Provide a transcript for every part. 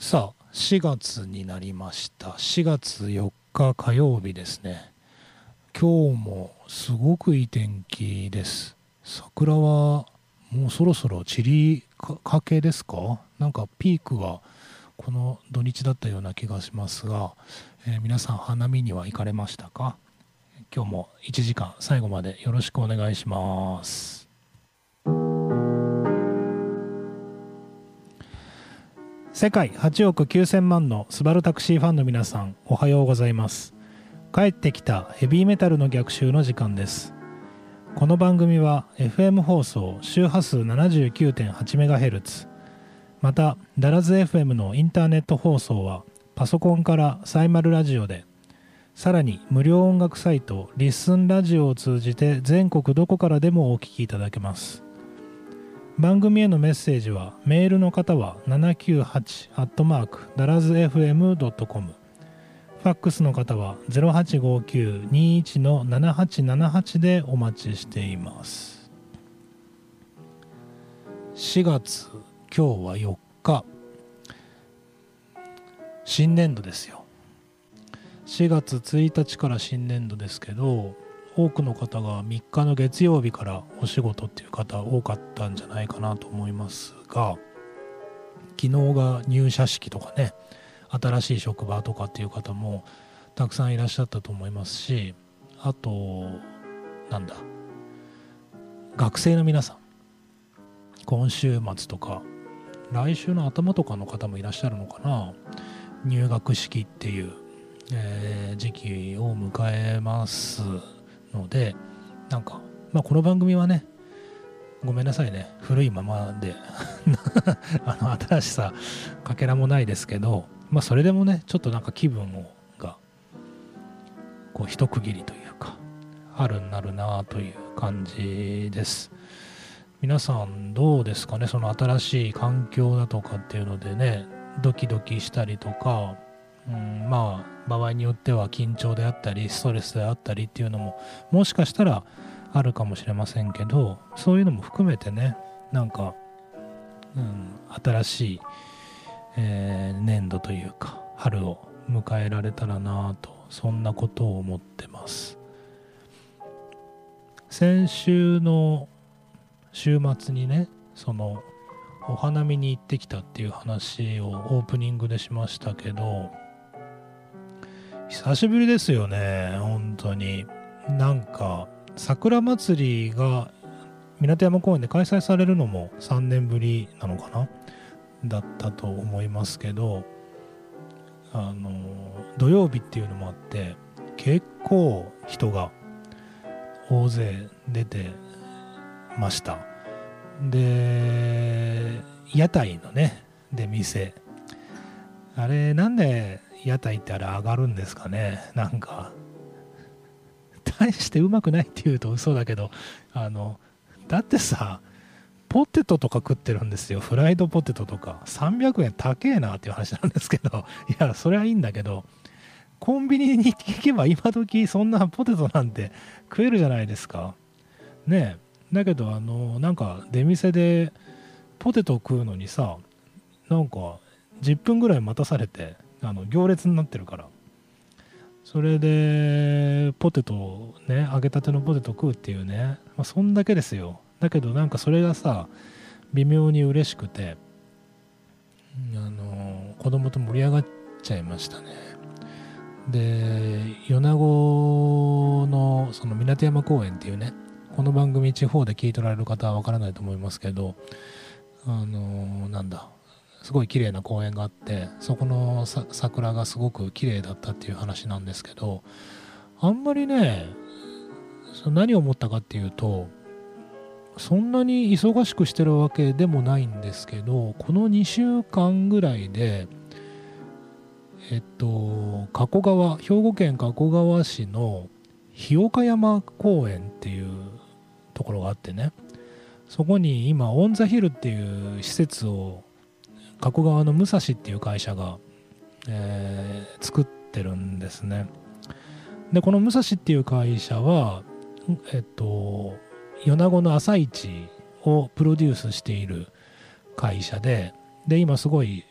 さあ4月になりました。4月4日火曜日ですね。今日もすごくいい天気です。桜はもうそろそろ散りかけですか？なんかピークはこの土日だったような気がしますが、えー、皆さん花見には行かれましたか？今日も1時間最後までよろしくお願いします。世界8億9000万のスバルタクシーファンの皆さんおはようございます。帰ってきたヘビーメタルの逆襲の時間です。この番組は FM 放送周波数 79.8MHz またダラズ FM のインターネット放送はパソコンからサイマルラジオでさらに無料音楽サイトリッスンラジオを通じて全国どこからでもお聴きいただけます。番組へのメッセージはメールの方は798ダラズ FM.com ファックスの方は0859-21-7878でお待ちしています。4月今日は4日。新年度ですよ。4月1日から新年度ですけど多くの方が3日の月曜日からお仕事っていう方多かったんじゃないかなと思いますが昨日が入社式とかね新しい職場とかっていう方もたくさんいらっしゃったと思いますしあとなんだ学生の皆さん今週末とか来週の頭とかの方もいらっしゃるのかな入学式っていう、えー、時期を迎えます。のでなんか、まあ、この番組はねごめんなさいね。古いままで あの新しさかけらもないですけど、まあ、それでもねちょっとなんか気分をがこう一区切りというか春になるなという感じです。皆さんどうですかね？その新しい環境だとかっていうのでねドキドキしたりとかうん、まあ場合によっては緊張であったりストレスであったりっていうのももしかしたらあるかもしれませんけどそういうのも含めてねなんか、うん、新しい、えー、年度というか春を迎えられたらなとそんなことを思ってます。先週の週末にねそのお花見に行ってきたっていう話をオープニングでしましたけど久しぶりですよね本当に。なんか桜祭りが港山公園で開催されるのも3年ぶりなのかなだったと思いますけどあの土曜日っていうのもあって結構人が大勢出てました。で屋台のねで店。あれなんで屋台ってあれ上がるんですかね？なんか。大してうまくないって言うと嘘だけどあのだってさポテトとか食ってるんですよ。フライドポテトとか。300円高えなっていう話なんですけど。いやそれはいいんだけどコンビニに行けば今時そんなポテトなんて食えるじゃないですか。ねえ。だけどあのなんか出店でポテト食うのにさなんか10分ぐらい待たされてあの行列になってるから。それでポテトね揚げたてのポテト食うっていうね、まあ、そんだけですよ。だけどなんかそれがさ微妙に嬉しくてあの子供と盛り上がっちゃいましたね。で米子のその港山公園っていうねこの番組地方で聞いておられる方はわからないと思いますけどあのなんだすごい綺麗な公園があってそこの桜がすごく綺麗だったっていう話なんですけどあんまりね何を思ったかっていうとそんなに忙しくしてるわけでもないんですけどこの2週間ぐらいでえっと加古川兵庫県加古川市の日岡山公園っていうところがあってねそこに今オン・ザ・ヒルっていう施設を加古川の武蔵っていう会社が、えー、作ってるんですね。でこの武蔵っていう会社はえっと米子の朝市をプロデュースしている会社でで今すごい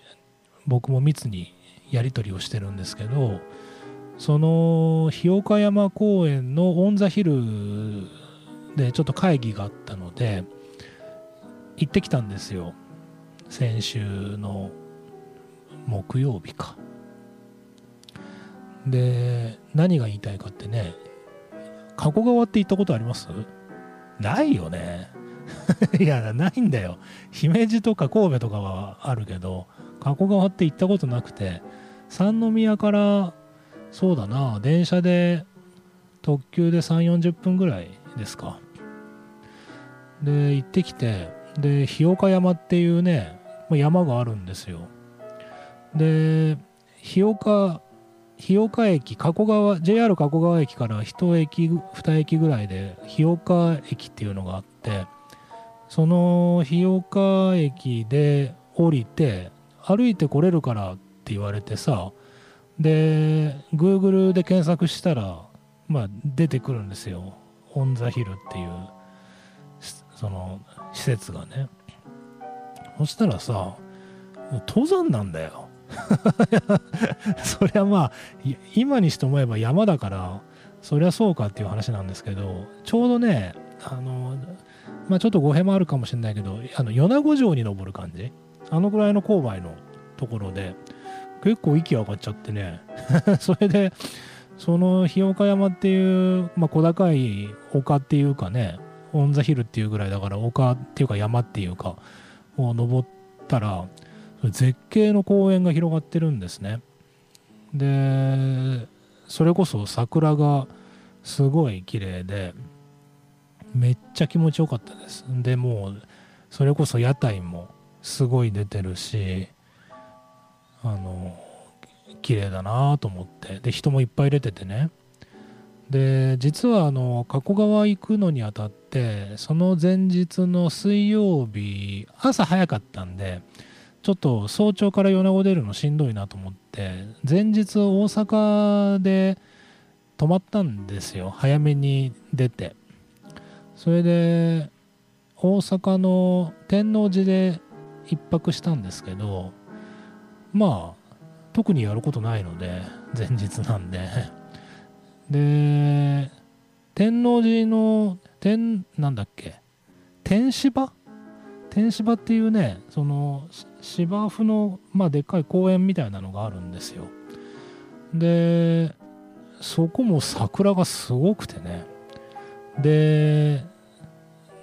僕も密にやり取りをしてるんですけどその日岡山公園のオン・ザ・ヒルでちょっと会議があったので行ってきたんですよ。先週の木曜日か。で何が言いたいかってね加古川って行ったことあります？ないよね。いやないんだよ。姫路とか神戸とかはあるけど加古川って行ったことなくて三宮からそうだな電車で特急で3 4 0分ぐらいですか。で行ってきてで日岡山っていうね山があるんですよ。で日岡日岡駅加古川 JR 加古川駅から1駅2駅ぐらいで日岡駅っていうのがあってその日岡駅で降りて歩いてこれるからって言われてさで Google で検索したらまあ出てくるんですよ。オン・ザ・ヒルっていうその施設がね。そしたらさ登山なんだよ。そりゃまあ今にして思えば山だからそりゃそうかっていう話なんですけどちょうどねあのまあちょっと語弊もあるかもしれないけどあの米子城に登る感じ。あのぐらいの勾配のところで結構息上がっちゃってね。それでその日岡山っていう、まあ、小高い丘っていうかねオン・ザ・ヒルっていうぐらいだから丘っていうか山っていうかを登ったら絶景の公園が広がってるんですね。でそれこそ桜がすごい綺麗でめっちゃ気持ちよかったです。でもうそれこそ屋台もすごい出てるしあの綺麗だなと思って。で人もいっぱい出ててね。で実はあの加古川行くのにあたってその前日の水曜日朝早かったんでちょっと早朝から米子出るのしんどいなと思って前日大阪で泊まったんですよ。早めに出て。それで大阪の天王寺で1泊したんですけどまあ特にやることないので前日なんで。で天王寺の天なんだっけ？天芝？天芝っていうねその芝生のまあでっかい公園みたいなのがあるんですよ。でそこも桜がすごくてね。で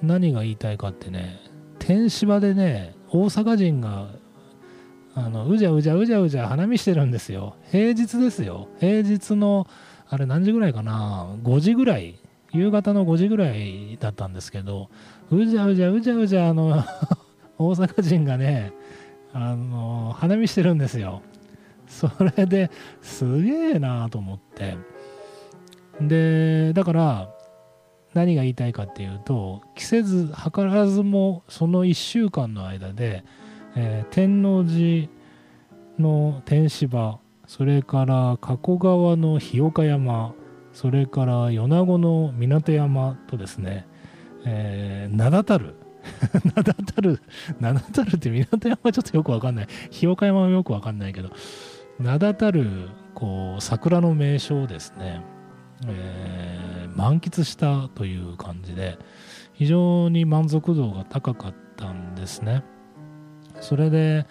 何が言いたいかってね天芝でね大阪人があのうじゃうじゃうじゃうじゃ花見してるんですよ。平日ですよ。平日のあれ何時ぐらいかな？5時ぐらい夕方の5時ぐらいだったんですけどうじゃうじゃうじゃうじゃあの 大阪人がねあの花見してるんですよ。それですげえなと思って。でだから何が言いたいかっていうと季節図らずもその1週間の間で、えー、天王寺の天芝それから加古川の日岡山それから米子の港山とですね、えー、名だたる 名だたる名だたるって港山ちょっとよくわかんない。日岡山はよくわかんないけど名だたるこう桜の名所をですね、えー、満喫したという感じで非常に満足度が高かったんですね。それで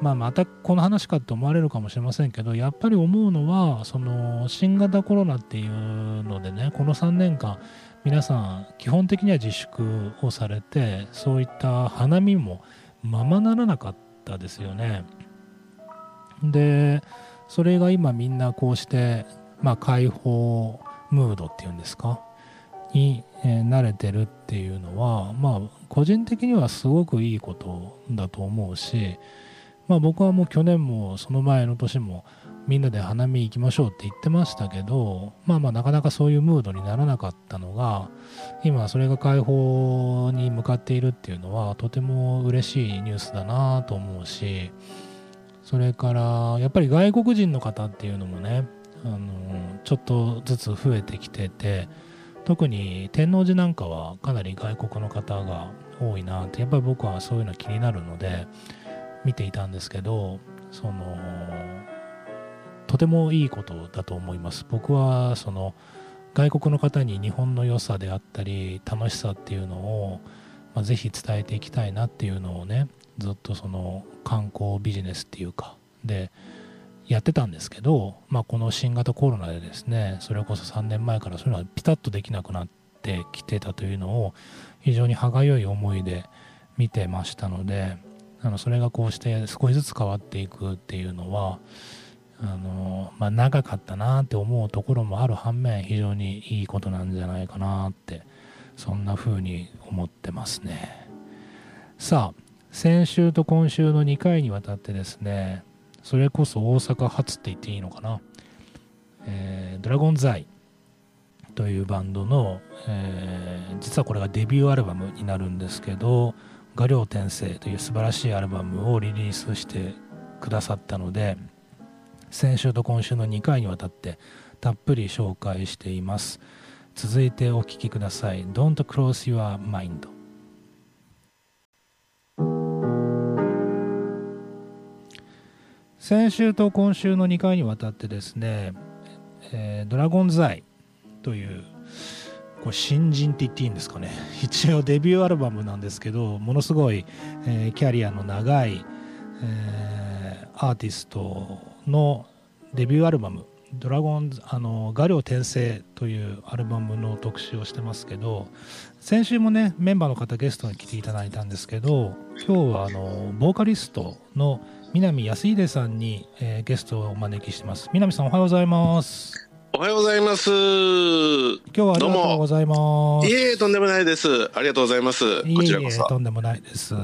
まあ、またこの話かって思われるかもしれませんけどやっぱり思うのはその新型コロナっていうのでねこの3年間皆さん基本的には自粛をされてそういった花見もままならなかったですよね。でそれが今みんなこうして、まあ、開放ムードっていうんですか？に、えー、慣れてるっていうのはまあ個人的にはすごくいいことだと思うしまあ、僕はもう去年もその前の年もみんなで花見行きましょうって言ってましたけどまあまあなかなかそういうムードにならなかったのが今それが解放に向かっているっていうのはとても嬉しいニュースだなと思うしそれからやっぱり外国人の方っていうのもねあのちょっとずつ増えてきてて特に天王寺なんかはかなり外国の方が多いなってやっぱり僕はそういうの気になるので見ていたんですけどそのとてもいいことだと思います。僕はその外国の方に日本の良さであったり楽しさっていうのを、まあ、ぜひ伝えていきたいなっていうのをねずっとその観光ビジネスっていうかでやってたんですけど、まあ、この新型コロナでですねそれこそ3年前からそういうのはピタッとできなくなってきてたというのを非常に歯がゆい思いで見てましたのであのそれがこうして少しずつ変わっていくっていうのはあの、まあ、長かったなって思うところもある反面非常にいいことなんじゃないかなってそんな風に思ってますね。さあ先週と今週の2回にわたってですねそれこそ大阪発って言っていいのかな、えー、ドラゴンズアイというバンドの、えー、実はこれがデビューアルバムになるんですけど「画量転生」という素晴らしいアルバムをリリースしてくださったので先週と今週の2回にわたってたっぷり紹介しています。続いてお聴きください。Don't Cross Your Mind 先週と今週の2回にわたってですね、えー、ドラゴンズアイというこれ新人って言っていいんですかね。一応デビューアルバムなんですけどものすごい、えー、キャリアの長い、えー、アーティストのデビューアルバム「ドラゴンズあの画量転生」というアルバムの特集をしてますけど先週もねメンバーの方ゲストに来ていただいたんですけど今日はあのボーカリストの南康秀さんに、えー、ゲストをお招きしてます。南さんおはようございます。おはようございます。今日はありがとうございます。いえとんでもないです。ありがとうございます。こちらこそ。とんでもないです。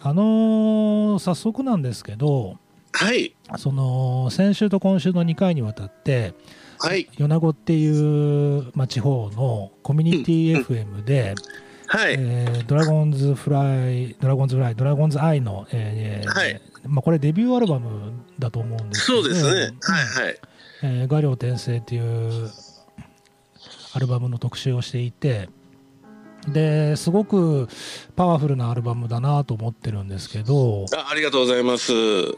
あのー、早速なんですけどはい、その先週と今週の2回にわたって、はい、米子っていう、まあ、地方のコミュニティ FM で、はい。えー、ドラゴンズフライドラゴンズフライドラゴンズアイの、えーはい。まあ、これデビューアルバムだと思うんですけど。そうですね。はいはい「えー、画量転生」っていうアルバムの特集をしていてですごくパワフルなアルバムだなと思ってるんですけどあありがとうございます。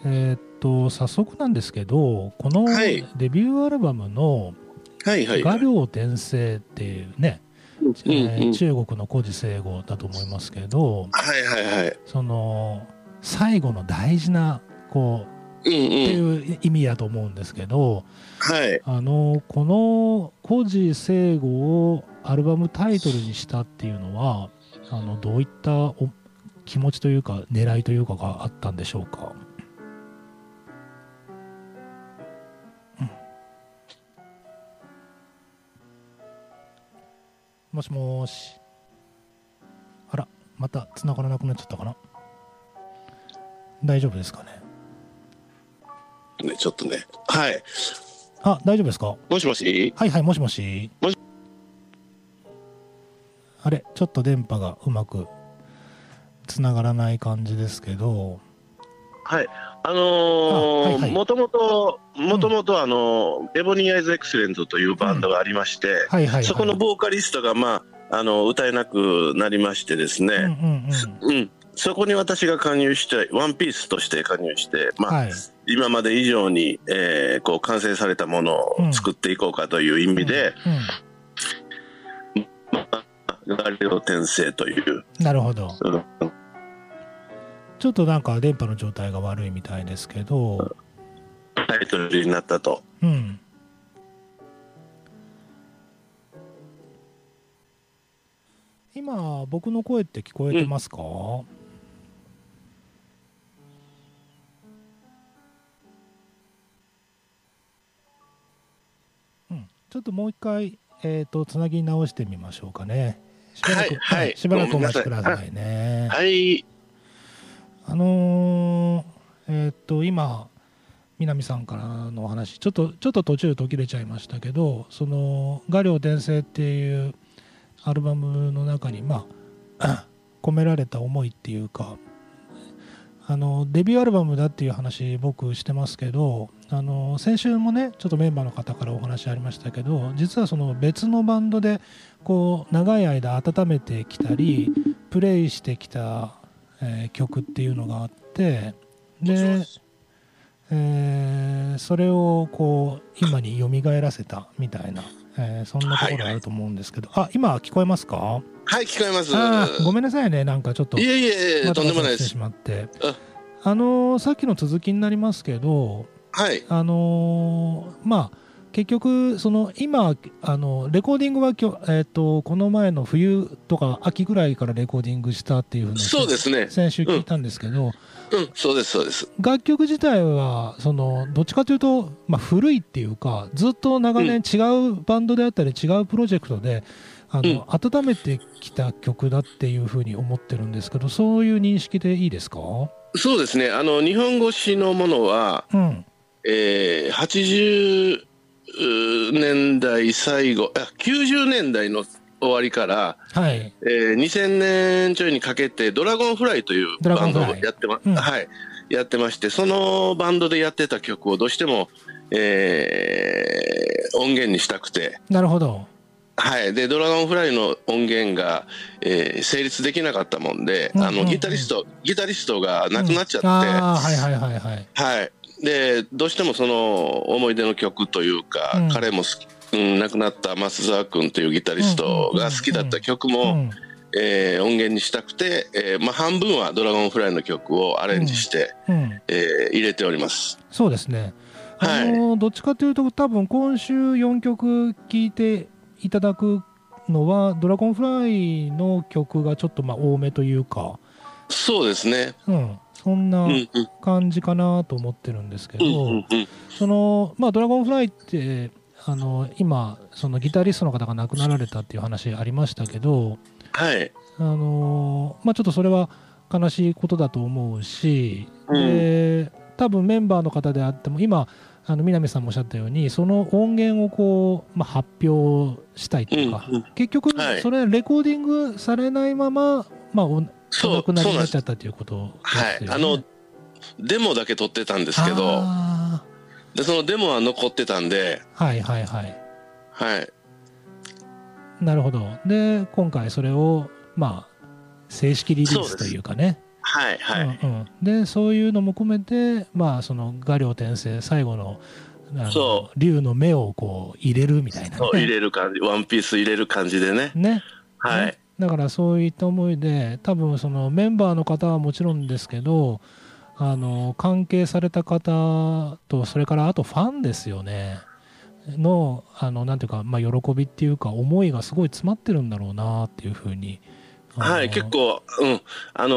えっと早速なんですけどこのデビューアルバムの「画量転生」っていうね、え中国の古事成語だと思いますけど、はいはいはい、その最後の大事なこう、っていう意味だと思うんですけど、はい、あのこの古事成語をアルバムタイトルにしたっていうのはあのどういったお気持ちというか狙いというかがあったんでしょうか、うん、もしもし。あらまた繋がらなくなっちゃったかな？大丈夫ですかね？ねちょっとね。はい。あ大丈夫ですか？もしもし？はいはいもしもし。もし。あれちょっと電波がうまくつながらない感じですけど。はい。あのーもともともともとあの、うん、エボニー・アイズ・エクセレントというバンドがありまして、そこのボーカリストがまああの歌えなくなりましてですね、うん、うん。うん、そこに私が加入してワンピースとして加入して、まあ、はい、今まで以上に、えー、こう完成されたものを作っていこうかという意味で、ガリオ転生という。なるほど。ちょっとなんか電波の状態が悪いみたいですけど。タイトルになったと。うん。今、僕の声って聞こえてますか、うん、ちょっともう一回、えっ、ー、と、つなぎ直してみましょうかね。しばらく、はい、しばらくお待ちくださいね。はい。あのー、えっ、と、今、南さんからのお話、ちょっと、ちょっと途中途切れちゃいましたけど、その、画量転生っていうアルバムの中に、まあ、込められた思いっていうか、あのデビューアルバムだっていう話僕してますけどあの先週もねちょっとメンバーの方からお話ありましたけど実はその別のバンドでこう長い間温めてきたりプレイしてきた、えー、曲っていうのがあってで、えー、それをこう今に蘇らせたみたいな、えー、そんなところあると思うんですけど、はいはい、あ今聞こえますか？はい聞こえます。ごめんなさいね。なんかちょっといえいえとんでもないです。しまって。あのー、さっきの続きになりますけどはい。あのー、まあ結局その今あのレコーディングはきょ、えーと、この前の冬とか秋ぐらいからレコーディングしたっていうふうにそうですね。先週聞いたんですけど、うん、うん、そうですそうです。楽曲自体はそのどっちかというと、まあ、古いっていうかずっと長年違うバンドであったり違うプロジェクトで、あの、うん、温めてきた曲だっていうふうに思ってるんですけどそういう認識でいいですか？そうですね。あの日本語詞のものは、うん。えー、80年代最後あ90年代の終わりから、はい。えー、2000年ちょいにかけてドラゴンフライというバンドをやってま、うん、はい、やってましてそのバンドでやってた曲をどうしても、えー、音源にしたくて。なるほど。はい、でドラゴンフライの音源が、えー、成立できなかったもんで、うんうんうん、あのギタリストギタリストが亡くなっちゃって、うん、はいはいはいはい、はい、でどうしてもその思い出の曲というか、うん、彼もうん、亡くなった増沢君というギタリストが好きだった曲も、うん、えー、音源にしたくて、えーまあ、半分はドラゴンフライの曲をアレンジして、うん、えー、入れております。そうですね。あの、はい、どっちかというと多分今週4曲聴いていただくのはドラゴンフライの曲がちょっとまあ多めというか。そうですね、うん、そんな感じかなと思ってるんですけど、そのまあ、ドラゴンフライってあの今そのギタリストの方が亡くなられたっていう話ありましたけど、はい。あのまあ、ちょっとそれは悲しいことだと思うし、うん、で多分メンバーの方であっても今あの南さんもおっしゃったようにその音源をこう、まあ、発表したいというか、うんうん、結局それレコーディングされないまま、まあ、お亡くなりになっちゃったということ、ね、はい。あのデモだけ撮ってたんですけど。でそのデモは残ってたんで。はいはいはい。はい。なるほど。で今回それをまあ正式リリースというかね。はいはい、うんうん、でそういうのも込めてまあその画量転生最後のそう。竜の目をこう入れるみたいな、ね、そう入れる感じワンピース入れる感じでね。ね。はい、ねだからそういった思いで多分そのメンバーの方はもちろんですけどあの関係された方とそれからあとファンですよねのあのなんていうか、まあ、喜びっていうか思いがすごい詰まってるんだろうなっていうふうにはい、結構、うん、あの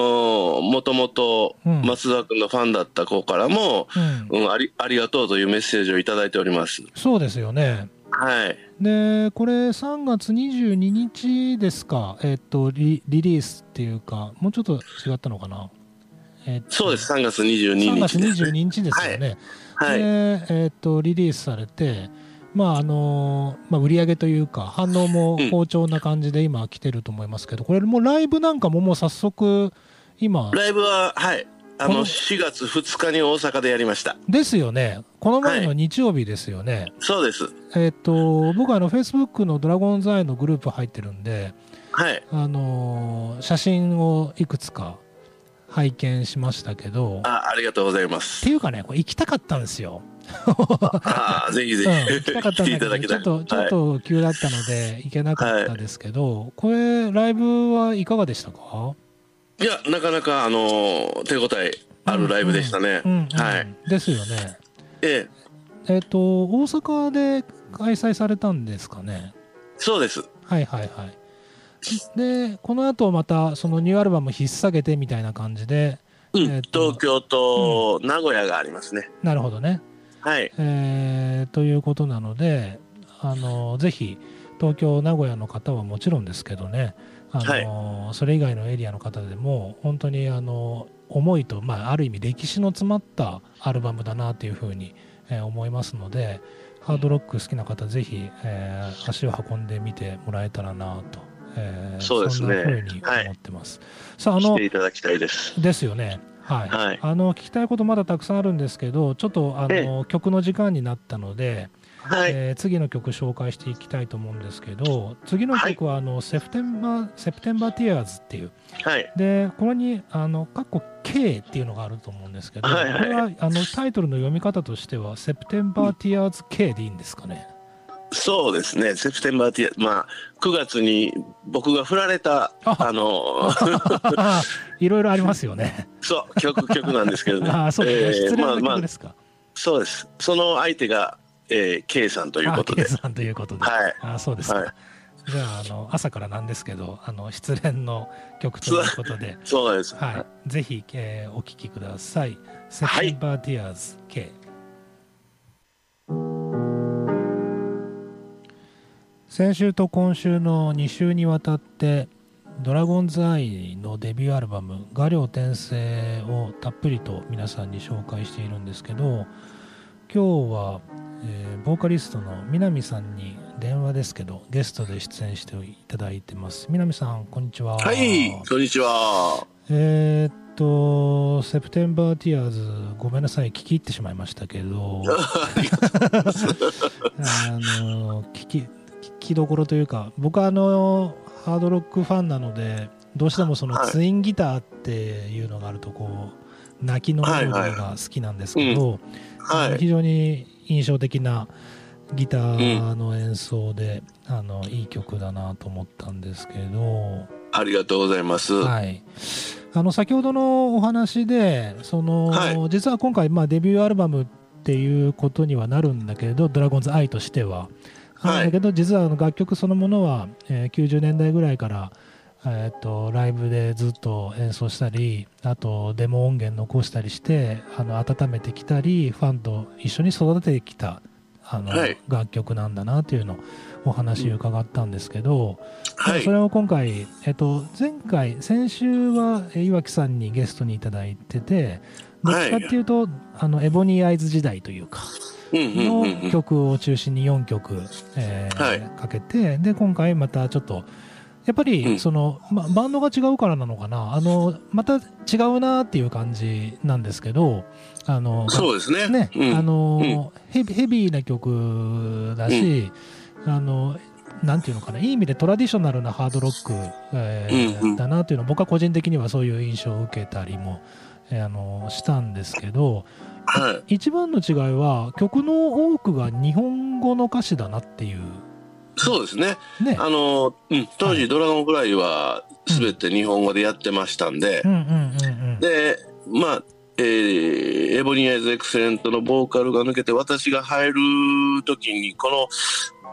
ー、もともと松田君のファンだった子からも、うん、うん、あり、ありがとうというメッセージを頂いております。そうですよね。はい。で、これ3月22日ですか、えっ、とリ、リリースっていうか、もうちょっと違ったのかな？えー、そうです、3月22日、ね。3月22日ですよね。はい。で、えっ、と、リリースされて、まああのまあ、売り上げというか反応も好調な感じで今来てると思いますけど、これもライブなんかももう早速今ライブははいあの4月2日に大阪でやりました。ですよね。この前の日曜日ですよね、はい、そうです。えっ、と僕はあのフェイスブックのドラゴンズアイのグループ入ってるんではい。あの写真をいくつか拝見しましたけどあありがとうございます。っていうかねこれ行きたかったんですよ。あぜひぜひ、うん、行きたかったんだけど ちょっとちょっと急だったので行けなかったですけど、はい、これライブはいかがでしたか？いやなかなかあの手応えあるライブでしたね、はい。ですよね。ええ。えっ、と大阪で開催されたんですかね？そうです。はいはいはい。でこの後またそのニューアルバム引っ提げてみたいな感じで、うん、えー、東京と名古屋がありますね、なるほどね。はい、えー、ということなのであのぜひ東京名古屋の方はもちろんですけどねあの、はい、それ以外のエリアの方でも本当にあの思いと、まあ、ある意味歴史の詰まったアルバムだなというふうに、えー、思いますのでハードロック好きな方ぜひ、えー、足を運んでみてもらえたらなと、えー、そうですね。そんなふうに思ってます。はい、さああのいただきたいです。ですよね。はい、はい、あの聞きたいことまだたくさんあるんですけどちょっとあの曲の時間になったので、はい、えー、次の曲紹介していきたいと思うんですけど次の曲はあの、はい、セプテンバーセプテンバーティアーズっていう、はい、でこれにあのカッコ K っていうのがあると思うんですけど、はいはい、これはあのタイトルの読み方としてはセプテンバーティアーズ K でいいんですかね、そうですね、セプテンバーティア、まあ、9月に僕が振られた、あの いろいろありますよね。そう、曲、曲なんですけどね。あそう、えー、失礼な曲ですか、まあまあ、そうです。その相手が、えー、K さんということで。K さんということで。はい。あそうですか。はいじゃああの朝からなんですけどあの失恋の曲ということで そうです、はい、ぜひ、えー、お聴きください「セプテンバーティアーズ K」先週と今週の2週にわたってドラゴンズアイのデビューアルバム「画量転生」をたっぷりと皆さんに紹介しているんですけど今日はえー、ボーカリストの南さんに電話ですけどゲストで出演していただいてます。南さんこんにちは。はいこんにちは。えー、っとセプテンバーティアーズごめんなさい聞き入ってしまいましたけど。あの聞き聞きどころというか僕はあのハードロックファンなのでどうしてもそのツインギターっていうのがあるとこう泣きのメロディーが好きなんですけど、はいはい、非常に印象的なギターの演奏で、うん、あのいい曲だなと思ったんですけど。ありがとうございます、はい、あの先ほどのお話でその、はい、実は今回、まあ、デビューアルバムっていうことにはなるんだけれどドラゴンズ愛としては、はい、だけど実はあの楽曲そのものは、えー、90年代ぐらいからえーと、ライブでずっと演奏したりあとデモ音源残したりしてあの温めてきたりファンと一緒に育ててきたあの、はい、楽曲なんだなというのをお話伺ったんですけど、はい、それを今回、えーと、前回先週は岩木さんにゲストにいただいててどっちかっていうと、はい、あのエボニーアイズ時代というか。の曲を中心に4曲、えーかけてで今回またちょっとやっぱりその、うん、ま、バンドが違うからなのかな。あのまた違うなっていう感じなんですけどあのそうですね。ね、うん、あの、うん、ヘビーな曲だし、あのなんていうのかな。いい意味でトラディショナルなハードロック、えー、うんうん、だなというの。は僕は個人的にはそういう印象を受けたりも、えー、あのしたんですけど、はい、一番の違いは曲の多くが日本語の歌詞だなっていうそうですね。ね。あの、うん、当時、ドラゴンフライは全て日本語でやってましたんで、で、まあ、えー、エボニー・アイズ・エクセレントのボーカルが抜けて私が入る時にこ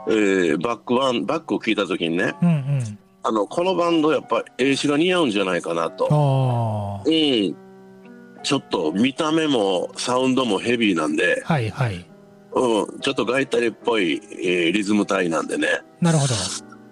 の、えー、バックワンバックを聞いた時にね、うんうん、あのこのバンドやっぱ英詞が似合うんじゃないかなと、うん、ちょっと見た目もサウンドもヘビーなんで、はいはい、うん、ちょっとガイタレっぽい、えー、リズム体なんでね。なるほど。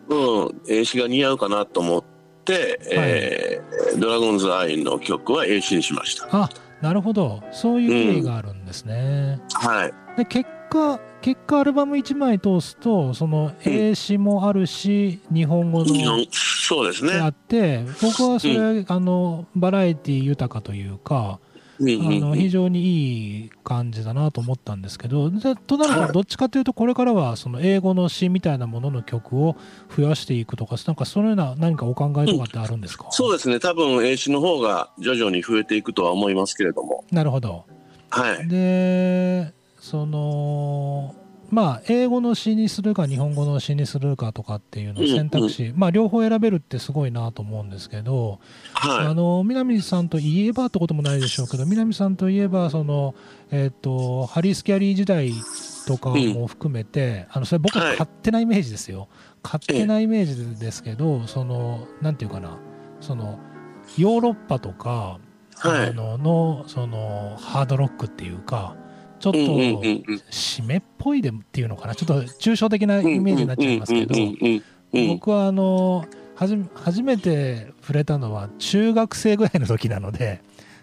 うん、英詞が似合うかなと思って、はい、えー、ドラゴンズアイの曲は英詞にしました。あ、なるほど。そういう意味があるんですね。うん、はい。で、結果、結果アルバム1枚通すとその英詞もあるし、うん、日本語のそうですねあって僕はそれ、うん、あのバラエティ豊かというかあの非常にいい感じだなと思ったんですけどでとなるとどっちかというとこれからはその英語の詩みたいなものの曲を増やしていくとかなんかそのような何かお考えとかってあるんですか、うん、そうですね。多分英詞の方が徐々に増えていくとは思いますけれども。なるほど。はい。でそのまあ、英語の詩にするか日本語の詩にするかとかっていうの選択肢、まあ、両方選べるってすごいなと思うんですけど、はい、あの南さんといえばってこともないでしょうけど南さんといえばその、えーと、ハリー・スキャリー時代とかも含めて、うん、あのそれ僕は勝手なイメージですよ、はい、勝手なイメージですけど、そのなんていうかなそのヨーロッパとか、はい、あののそのハードロックっていうか。ちょっと締めっぽいでっていうのかな？ちょっと抽象的なイメージになっちゃいますけど僕はあの初めて触れたのは中学生ぐらいの時なので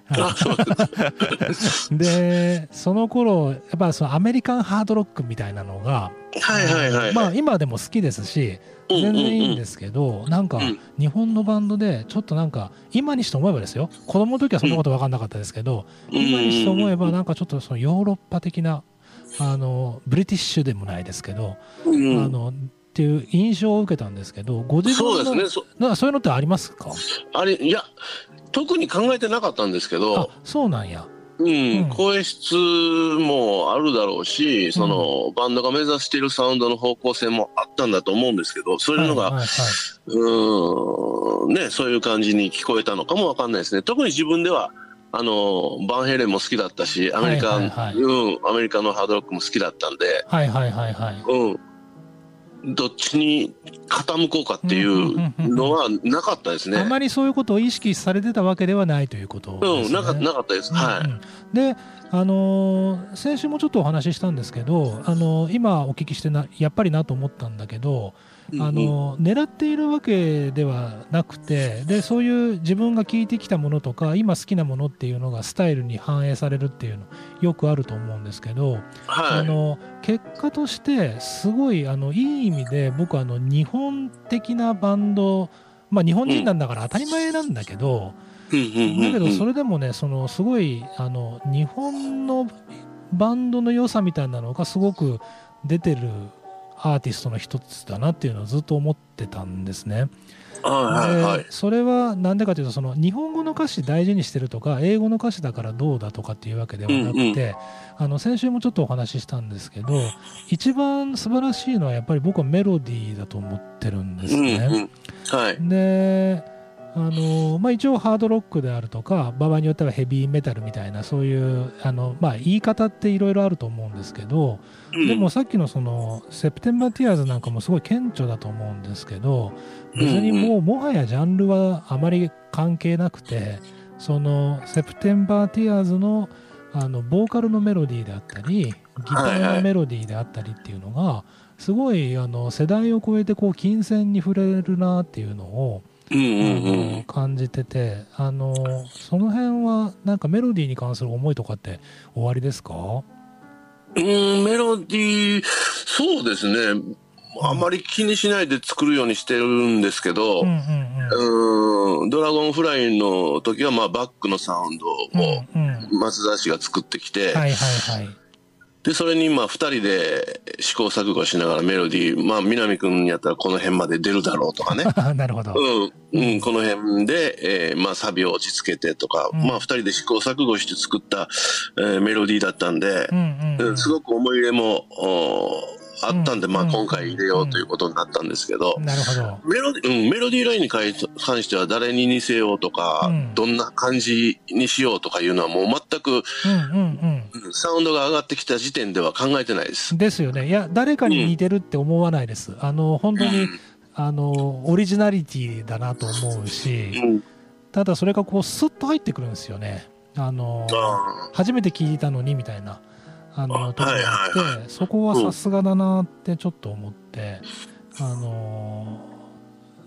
でその頃やっぱそのアメリカンハードロックみたいなのが、はいはいはい、まあ今でも好きですし全然いいんですけど、なんか日本のバンドでちょっとなんか今にして思えばですよ。子供の時はそんなこと分かんなかったですけど、今にして思えばなんかちょっとそのヨーロッパ的なあのブリティッシュでもないですけど、うん、あのっていう印象を受けたんですけどご自分のそうですね。なんかそういうのってありますか？あれいや特に考えてなかったんですけどそうなんやうん、声質もあるだろうし、その、バンドが目指しているサウンドの方向性もあったんだと思うんですけど、そういうのが、はいはいはい、うん、ね、そういう感じに聞こえたのかもわかんないですね。特に自分では、あの、バンヘレンも好きだったし、アメリカ、はいはいはい、うん、アメリカのハードロックも好きだったんで、はいはいはいはい。うん。どっちに傾こうかっていうのはなかったですね。あまりそういうことを意識されてたわけではないということね。うん、なかなかったです。はい。で、あのー、先週もちょっとお話ししたんですけど、あのー、今お聞きしてなやっぱりなと思ったんだけど、あの狙っているわけではなくてでそういう自分が聞いてきたものとか今好きなものっていうのがスタイルに反映されるっていうのよくあると思うんですけど、はい、あの結果としてすごいあのいい意味で僕はあの日本的なバンドまあ日本人なんだから当たり前なんだけど、だけどそれでもねそのすごいあの日本のバンドの良さみたいなのがすごく出てるアーティストの一つだなっていうのをずっと思ってたんですね。はいはい、それは何でかというとその日本語の歌詞大事にしてるとか英語の歌詞だからどうだとかっていうわけではなくて、あの先週もちょっとお話ししたんですけど一番素晴らしいのはやっぱり僕はメロディーだと思ってるんですね。であのまあ、一応ハードロックであるとか場合によってはヘビーメタルみたいなそういうあの、まあ、言い方っていろいろあると思うんですけど、うん、でもさっきのその「セプテンバー・ティアーズ」なんかもすごい顕著だと思うんですけど別にもう、もはやジャンルはあまり関係なくてそのセプテンバー・ティアーズのあのボーカルのメロディーであったりギターのメロディーであったりっていうのがすごいあの世代を超えてこう金銭に触れるなっていうのを感じててあのその辺はなんかメロディーに関する思いとかって終わりですか？うんメロディーそうですね。あんまり気にしないで作るようにしてるんですけど、うんうんうん、ドラゴンフライの時はまあバックのサウンドを松田氏が作ってきて、はいはいはいで、それにまあ二人で試行錯誤しながらメロディー、まあ南くんやったらこの辺まで出るだろうとかね。なるほど。うん、うん、この辺で、えー、まあサビを落ち着けてとか、うん、まあ二人で試行錯誤して作った、えー、メロディーだったんで、うんうんうん、すごく思い入れも、あったんで、まあ今回入れようということになったんですけど、なるほどメロディ、うん、メロディーラインに関しては誰に似せようとか、うん、どんな感じにしようとかいうのはもう全く、サウンドが上がってきた時点では考えてないです。ですよね。いや、誰かに似てるって思わないです。あの、本当に、あの、オリジナリティだなと思うし、ただそれがこうスッと入ってくるんですよね。あの、初めて聞いたのにみたいな。あのとこがあって、はいはい、そこはさすがだなってちょっと思って、あの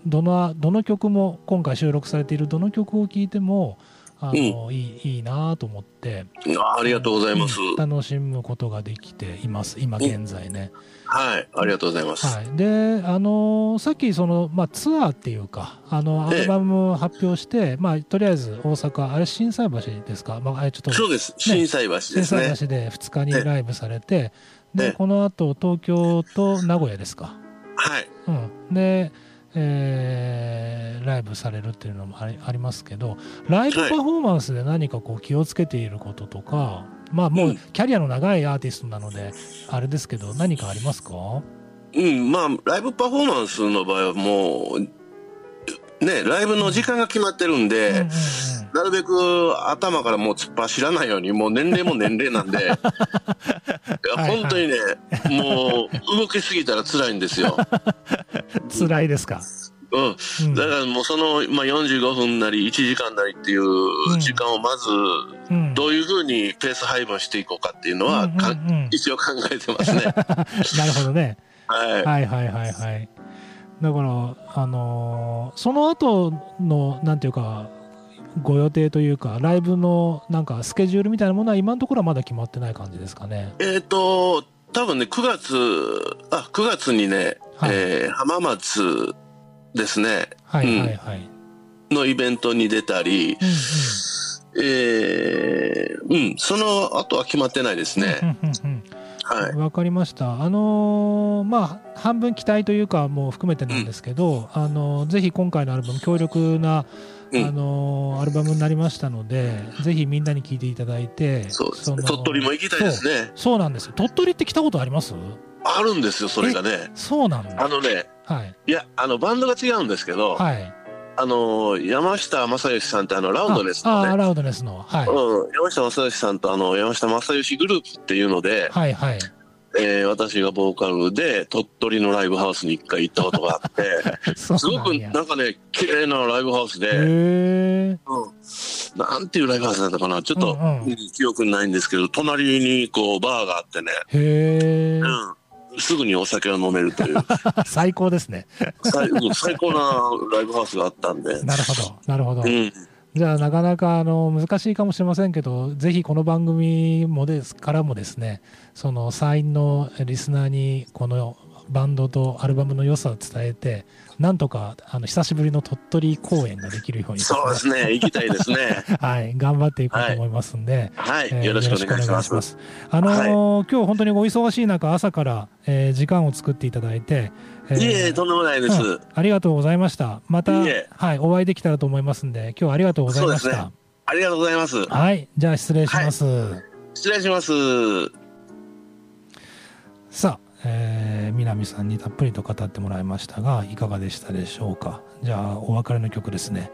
どのどの曲も今回収録されているどの曲を聴いてもあの、うん、いいいいなと思って。ありがとうございます、楽しむことができています。今現在ね、はいありがとうございます、はい、であのさっきその、まあ、ツアーっていうかあのアルバムを発表して、まあ、とりあえず大阪あれ心斎橋ですか、まあ、あれちょっと、そうです。心斎橋ですね。心斎橋で2日にライブされてでこの後東京と名古屋ですか？はい、うん、でえー、ライブされるっていうのもありありますけどライブパフォーマンスで何かこう気をつけていることとか、はい、まあもうキャリアの長いアーティストなのであれですけど何かありますか？うんまあライブパフォーマンスの場合はもうねライブの時間が決まってるんで、うんうんうんなるべく頭からもう突っ走らないように、もう年齢も年齢なんで、いや本当にね、もう動きすぎたら辛いんですよ。辛いですか？うん、だからもうその、まあ、45分なり1時間なりっていう時間をまずどういうふうにペース配分していこうかっていうのは、一応考えてますね。なるほどね。はい、はいはいはいはいだからあのー、その後のなんていうかご予定というか、ライブのなんかスケジュールみたいなものは今のところはまだ決まってない感じですかね。えっ、ー、と、多分ね、9月、あ、9月にね、はい、えー、浜松ですね。はいはいはい。うん、のイベントに出たり、うんうんえー、うん、その後は決まってないですね。はい、分かりました。あのー、まあ、半分期待というか、もう含めてなんですけど、うん、あのー、ぜひ今回のアルバム、強力な、あのー、アルバムになりましたので、ぜひみんなに聴いていただいて、そうですね、鳥取も行きたいですね。そうなんです鳥取って来たことあります？あるんですよ、それがね。そうなんあのね、はい、いや、あの、バンドが違うんですけど、はい。あの山下正義さんってあのラウドネスの、ね、あラウドネスの、はい。うん、山下正義さんとあの山下正義グループっていうので、はいはいえー、私がボーカルで鳥取のライブハウスに一回行ったことがあって すごくなんかね綺麗なライブハウスで、うん、なんていうライブハウスだったかな？ちょっと、うんうん、記憶ないんですけど隣にこうバーがあってね。へえ、うん。すぐにお酒を飲めるという。最高ですね。最最高なライブハウスがあったんで。なるほどなるほど、うん、じゃあなかなかあの難しいかもしれませんけどぜひこの番組もですからもですねそのサインのリスナーにこのバンドとアルバムの良さを伝えてなんとかあの久しぶりの鳥取公演ができるように、そうですね行きたいですね。はい頑張っていこうと思いますんで、はい、えー、よろしくお願いします。あのーはい、今日本当にお忙しい中朝から、えー、時間を作っていただいて、えー、いえとんでもないです、うん、ありがとうございました。またはいお会いできたらと思いますんで今日はありがとうございました、ね、ありがとうございます。はいじゃあ失礼します、はい、失礼します。さあえー、南さんにたっぷりと語ってもらいましたがいかがでしたでしょうか。じゃあお別れの曲ですね。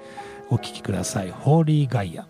お聴きください「ホーリーガイア」